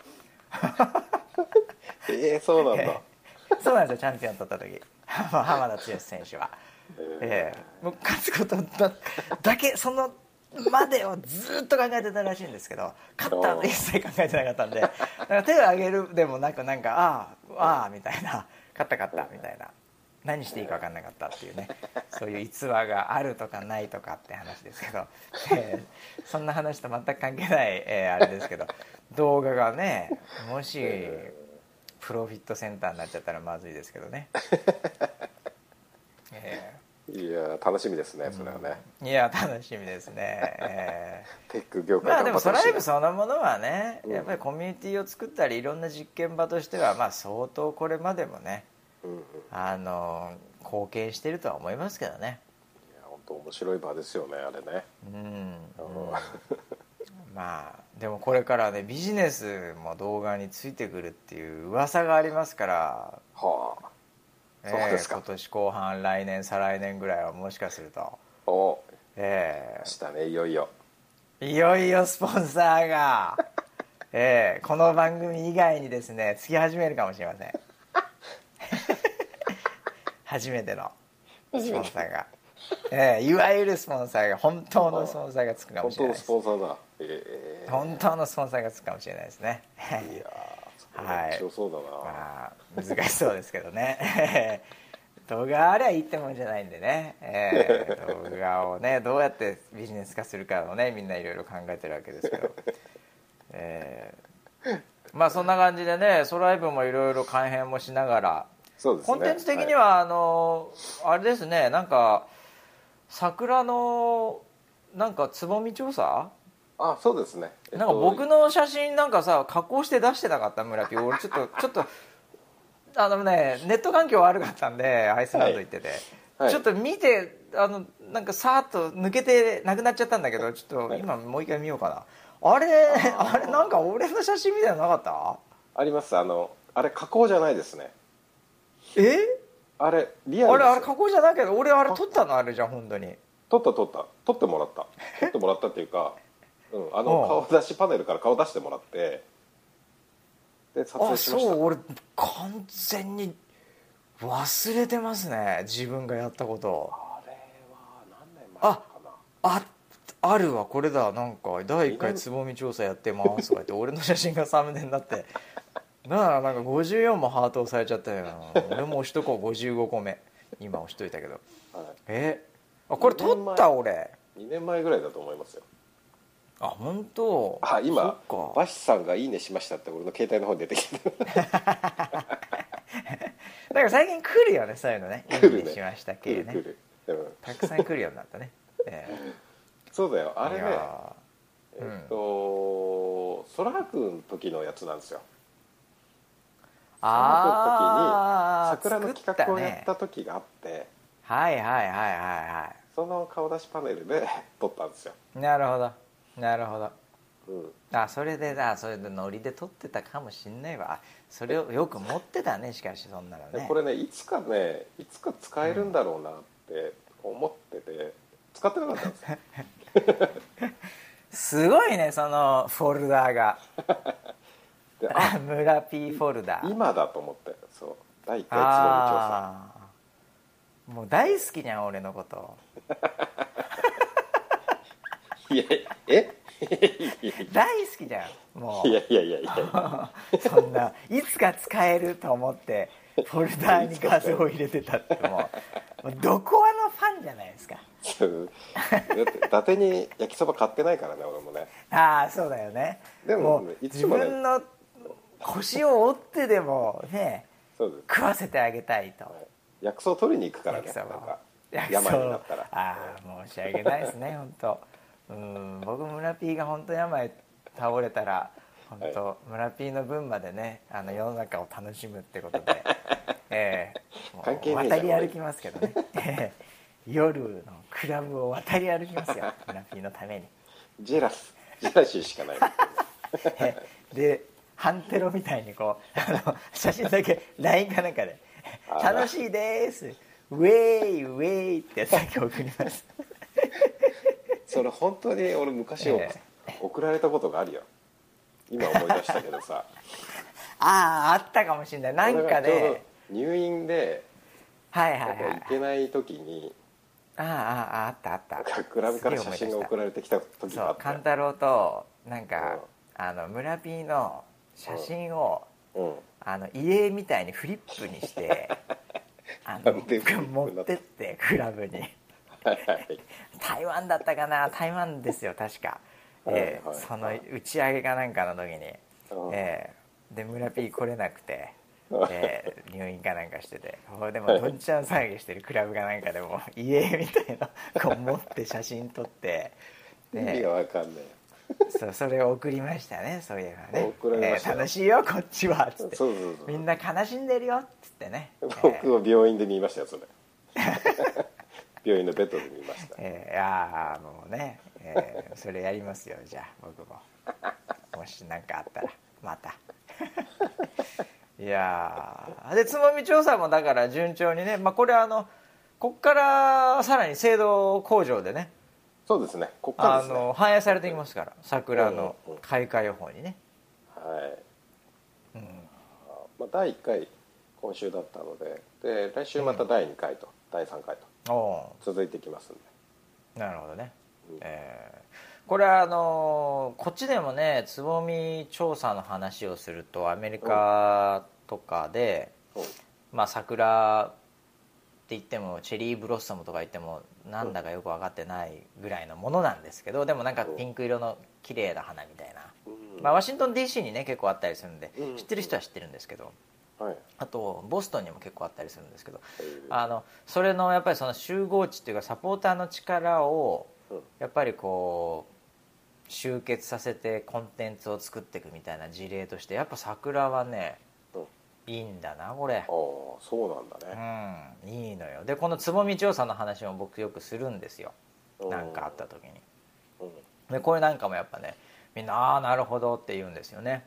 えー、そうなんだ。そうなんですよチャンピオン取った時。浜田剛選手は、えー、もう勝つことだけそのまでをずっと考えてたらしいんですけど勝ったと一切考えてなかったんでなんか手を挙げるでもなくなんかああああみたいな。勝った勝ったみたいな。何していいか分かんなかったっていうね。そういう逸話があるとかないとかって話ですけど、えー、そんな話と全く関係ない、えー、あれですけど。動画がねもしプロフィットセンターになっちゃったらまずいですけどね、えー、いや楽しみですねそれはね、うん、いや楽しみですね、えー、テック業界まあでもソライブそのものはね、やっぱりコミュニティを作ったりいろんな実験場としてはまあ相当これまでもね、うんうん、あの貢献してるとは思いますけどね。いや本当面白い場ですよねあれね。うん、うんまあでもこれからねビジネスも動画についてくるっていう噂がありますからはあ。そうですか、えー、今年後半来年再来年ぐらいはもしかすると。お。ええ。ー、したねいよいよ。いよいよスポンサーが、えーこの番組以外にですねつき始めるかもしれません。初めてのス。ポンサーが、えーいわゆるスポンサーが本当のスポンサーがつくかも本当のスしれないです。ポンサーだえ本当のスポンサーがつくかもしれないですね。えいや面白そうだな、まあ難しそうですけどね。動画ありゃいいってもんじゃないんでね、えー動画をねどうやってビジネス化するかをねみんないろいろ考えてるわけですけど、えーまあそんな感じでねソライブもいろいろ改変もしながら。ね。コンテンツ的には、あのあれですねなんか桜のなんかつぼみ調査あそうですね、えっとなんか僕の写真なんかさ加工して出してなかった村ピー 俺ちょっとちょっとあのねネット環境悪かったんでアイスランド行ってて、はい。ちょっと見てあのなんかさーっと抜けてなくなっちゃったんだけどちょっと今もう一回見ようかな。あれあれなんか俺の写真みたいなのなかっあります。あのあれ加工じゃないですね。たえ？あれリアルあれあれ加工じゃないけど俺あれ撮ったの？あれじゃん本当に。撮った撮った。撮ってもらった。撮ってもらったっていうか、うん、あのうん。顔出しパネルから顔出してもらってで撮影あしました。そう俺完全に忘れてますね自分がやったこと。あれは何年前かな。ああるわこれだ。なんか第1回つぼみ調査やってますとか言って俺の写真がサムネになって。だからなんか54もハート押されちゃったよ。俺も押しとこう55個目。今押しといたけど。はい。えあこれ撮った俺。2年前ぐらいだと思いますよあ本当？あ今バシさんが「いいね」しましたって俺の携帯の方に出てきて だから最近来るよねそういうのね。来るね。いいねしましたく系ね。るくる、うん、たくさん来るようになったね、えそうだよ。えあれねえっとそらくん時のやつなんですよ。あー桜の企画をやっ作た時があって。はいはいはいはいはその顔出しパネルで撮ったんですよ、いなるほどなるほど。うん、あそれでだそれでノリで撮ってたかもしんないわ。あそれをよく持ってたねしかしそんなのね。でこれねいつかねいつか使えるんだろうなって思ってて使ってなかったんですよ。すごいねそのフォルダーが。であ村 P フォルダー。今だと思ってそう。第1回つぼみ調査もう大好きじゃん俺のこと いやえ？大好きじゃんもう。いやいやいやいや。そんないつか使えると思ってフォルダーに画像を入れてたってもう。どこあのファンじゃないですか。そう。だって伊達に焼きそば買ってないからね俺もね。ああそうだよね。でももね。分の腰を折ってでもねそうです。食わせてあげたいと。薬草取りに行くからね焼きそばを。なんかいや病になったら。ああ申し訳ないですね本当うん僕村 P が本当病倒れたら本当、村 P の分までねあの世の中を楽しむってことで ええもう関係ねえじゃん渡り歩きますけどね、ええ 夜のクラブを渡り歩きますよ村 P のために。ジェラスジェラシーしかない。えでハンテロみたいにこうあの写真だけ LINE かなんかで「あー楽しいです」「ウェイウェイ」ってやつだけ送りますそれ本当に俺昔え送られたことがあるよ。今思い出したけどさ。あああったかもしれない。なんかね。入院ではいはいはい行けない時にあああああったあった。クラブから写真が送られてきた時そうがあって。勘太郎となんか、あの村 P の写真を、うん。あの家みたいにフリップにして あの持なってってクラブに 台湾だったかな？台湾ですよ確か、えーその打ち上げかなんかの時に、うん。えーで村 P 来れなくて、うん。えー入院かなんかしてて。でもどんちゃん騒ぎしてるクラブかなんかでも 家みたいなこう持って写真撮って。意味がわかんない。そうそれを送りましたねそういえばね。えー楽しいよこっちは」っつって。そうそうそうみんな悲しんでるよ」っつってね、えー僕を病院で見ましたよそれ病院のベッドで見ました。えー、ああもうね、えーそれやりますよじゃあ僕も。もし何かあったらまた。いやーでつぼみ調査もだから順調にね、まあ、これあのこっからさらに精度向上でね、そうですねこっからあですね。の反映されてきますから桜の開花予報にね、はい、うん、まあ、第1回今週だったのでで来週また第2回と、第3回と続いていきますんで。なるほどね、うん。えーこれはあのこっちでもねつぼみ調査の話をするとアメリカとかで、うん。まあ桜って言ってもチェリーブロッサムとか言ってもなんだかよく分かってないぐらいのものなんですけどでもなんかピンク色の綺麗な花みたいな、うん。まあ、ワシントン DC にね結構あったりするんでうん。知ってる人は知ってるんですけどはい。あとボストンにも結構あったりするんですけどえー。あのそれのやっぱりその集合値っていうかサポーターの力をうん。やっぱりこう集結させてコンテンツを作っていくみたいな事例としてやっぱ桜はねうん。いいんだなこれ。ああそうなんだね、うんいいのよ。でこのつぼみ調査の話も僕よくするんですよ。うん。なんかあった時に。うん。でこれなんかもやっぱねみんな「ああーなるほど」って言うんですよね。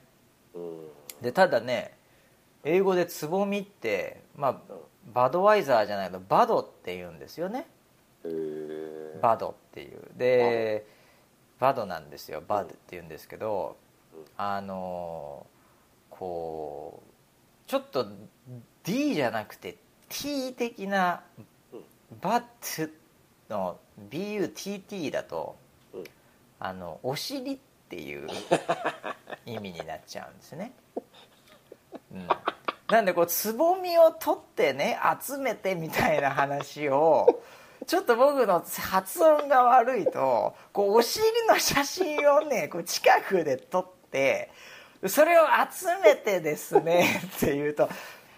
うん。でただね英語でつぼみってまあうんバドワイザーじゃないけどバドって言うんですよね。えー。バドっていう。でバドなんですよ。バドって言うんですけど、うん。あのこうちょっと D じゃなくて T 的なうん。バットの BUTT だとうん。あのお尻っていう意味になっちゃうんですね、なんでこうつぼみを取ってね集めてみたいな話をちょっと僕の発音が悪いとこうお尻の写真をねこう近くで撮ってそれを集めてですね っていうと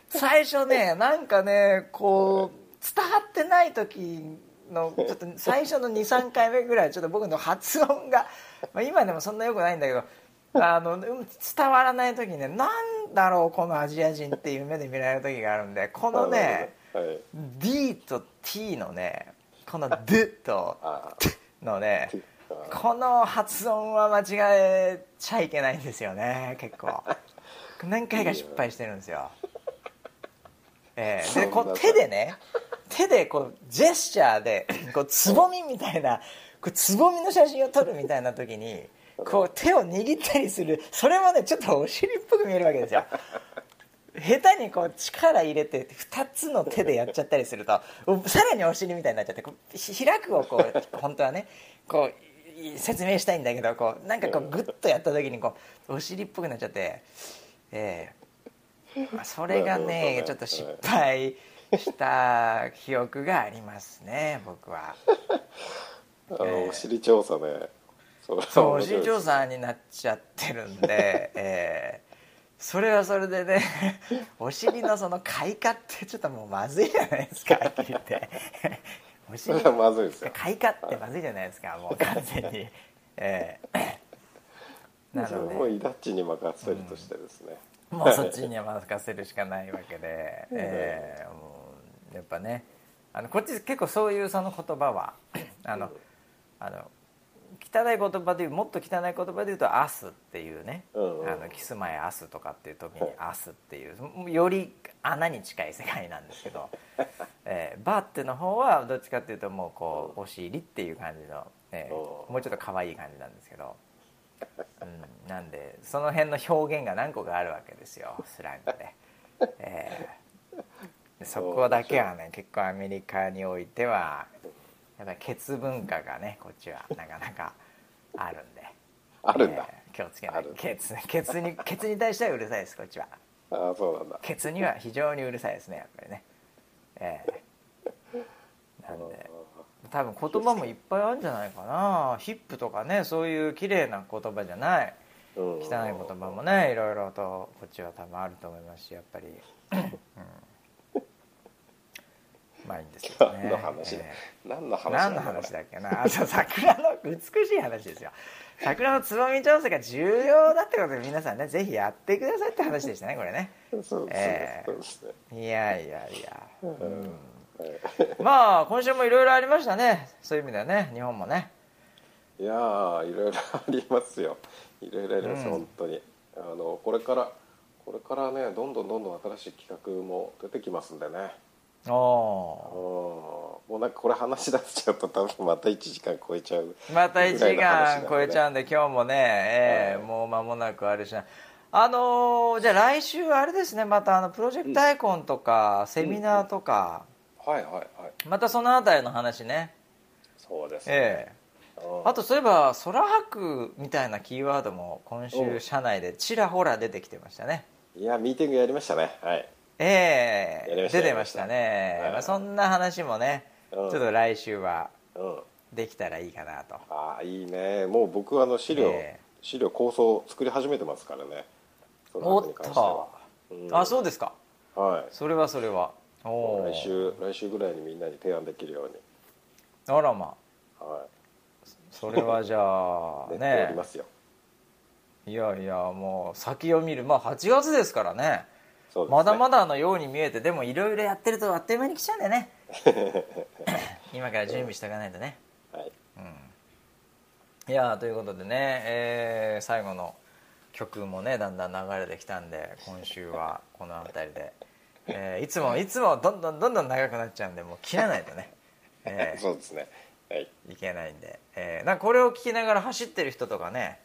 最初ねなんかねこう伝わってない時のちょっと最初の23回目ぐらいちょっと僕の発音が、まあ、今でもそんなよくないんだけどあのうん伝わらない時にねなんだろうこのアジア人っていう目で見られる時があるんでこのねはい D と T のねこの D とあ T のねあこの発音は間違えちゃいけないんですよね結構。何回か失敗してるんですよ。えー、でこう手でね手でこうジェスチャーでこうつぼみみたいなこうつぼみの写真を撮るみたいな時にこう手を握ったりする。それもねちょっとお尻っぽく見えるわけですよ。下手にこう力入れて2つの手でやっちゃったりするとおさらにお尻みたいになっちゃってこうひ開くをこう 本当はねこうい説明したいんだけどこうなんかこうグッとやった時にこうお尻っぽくなっちゃってえそれがねちょっと失敗した記憶がありますね僕は。あのお尻調査ねそそうお尻調査になっちゃってるんで ええそれはそれでねお尻のその開花ってちょっともうまずいじゃないですかはっきり言って。お尻はまずいですよ。開花ってまずいじゃないですかもう完全に。ええなそれので。もイダッチに任せるとしてですね、もうそっちに任せるしかないわけで、えーもうやっぱねあのこっち結構そういうその言葉はあのあの汚い言葉で言うもっと汚い言葉で言うと「明日」っていうね「うんうん。あのキス前明日」とかっていう時に「明日」っていうより穴に近い世界なんですけど「えーバーっての方はどっちかっていうともうこうお尻っていう感じの、えーうんもうちょっと可愛い感じなんですけど。うん、なんでその辺の表現が何個かあるわけですよ。スラングで、えーでそこだけはね結構アメリカにおいてはやっぱりケツ文化がねこっちはなかなかあるんで。あるんだ、えー気をつけない。ケツケツに ケツに対してはうるさいですこっちは。ああそうなんだ。ケツには非常にうるさいですねやっぱりね。えー。なんで。多分言葉もいっぱいあるんじゃないかな。ヒップとかねそういう綺麗な言葉じゃない。うん。汚い言葉もねいろいろとこっちは多分あると思いますしやっぱり、うん、まあいいんですけどね。何の話だ。え何のー話何の話だっけな？あと桜の美しい話ですよ。桜のつぼみ調整が重要だってことで皆さんねぜひやってくださいって話でしたねこれね。そうえーいやいやいや、うん。はいまあ今週もいろいろありましたね。そういう意味ではね日本もね。いやーいろいろありますよ。いろいろあります、うん。本当に。あのこれからこれからねどんどんどんどん新しい企画も出てきますんでねおおもうなんかこれ話し出しちゃうと多分また1時間超えちゃうまた1時間超えちゃうんでで今日もね、えーはいもう間もなくあるしなあのーじゃあ来週あれですねまたあのプロジェクトアイコンとか、セミナーとか、はいはいはい。またそのあたりの話ね。そうですね、ええ。うん。あとそういえば空白みたいなキーワードも今週社内でちらほら出てきてましたね。いやミーティングやりましたね。はいええやりました出てましたね、はいまあ、そんな話もね、うん。ちょっと来週はうん。できたらいいかなと。ああいいね。もう僕はあの資料、ええ。資料構想作り始めてますからね。その後に関しては、うん。あそうですか。はい。それはそれは。来週来週ぐらいにみんなに提案できるように。あらまあ。はそれはじゃあ ね。ますよ、いやいやもう先を見る。まあ8月ですからねね。まだまだのように見えてでもいろいろやってるとあっという間に来ちゃうんだよね。今から準備しておかないとね。はい。いやーということでね、えー最後の曲もねだんだん流れてきたんで今週はこの辺りで、えーいつもいつもどんどんどんどん長くなっちゃうんでもう切らないとね、えー。そうですね。はい。いけないんで、えーなんかこれを聞きながら走ってる人とかね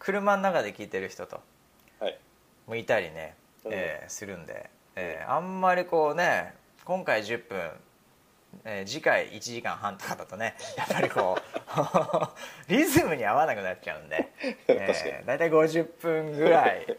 車の中で聞いてる人とはい。もいたりね、うんえーするんで、えーあんまりこうね今回10分、えー次回1時間半とかだとね やっぱりこう リズムに合わなくなっちゃうんで、えー、大体50分ぐらい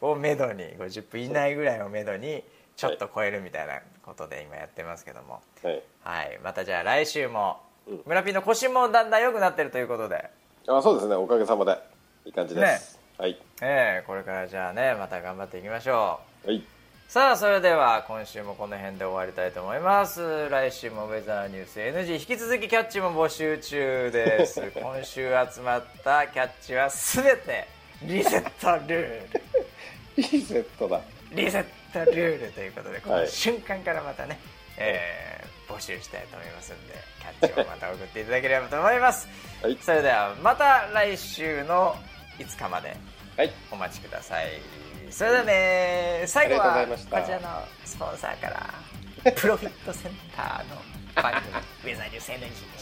をめどに50分以内ぐらいをめどにちょっと超えるみたいなことで今やってますけども、はい。はい、またじゃあ来週もうん。村ピーの腰もだんだん良くなってるということで、あそうですね。おかげさまで。いい感じです、はい。えーこれからじゃあねまた頑張っていきましょう。はい。さあそれでは今週もこの辺で終わりたいと思います。来週もウェザーニュース NG 引き続きキャッチも募集中です。今週集まったキャッチは全てリセットルール。リセットだ。リセットルールということでこのはい瞬間からまたね、えー募集したいと思いますんでキャッチをまた送っていただければと思います。はい。それではまた来週の5日まではい。お待ちください。それではね最後はこちらのスポンサーからプロフィットセンターの番組ウェザーニュース NG でした